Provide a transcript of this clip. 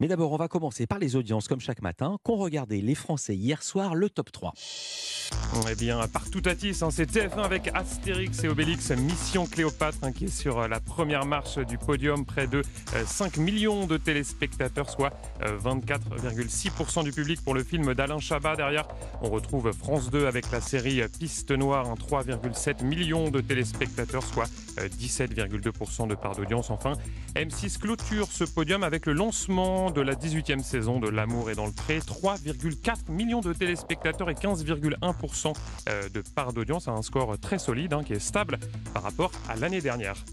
Mais d'abord, on va commencer par les audiences, comme chaque matin, qu'ont regardé les Français hier soir, le top 3. Eh bien, partout à Tis, hein, c'est TF1 avec Astérix et Obélix, Mission Cléopâtre, hein, qui est sur euh, la première marche du podium, près de 5 euh, millions de téléspectateurs, soit 24,6% euh, du public pour le film d'Alain Chabat. Derrière, on retrouve France 2 avec la série Piste Noire, 3,7 millions de téléspectateurs, soit 17,2% de part d'audience. Enfin, M6 clôture ce podium avec le lancement de la 18e saison de L'amour et dans le pré, 3,4 millions de téléspectateurs et 15,1% euh, de part d'audience, un score très solide hein, qui est stable par rapport à l'année dernière.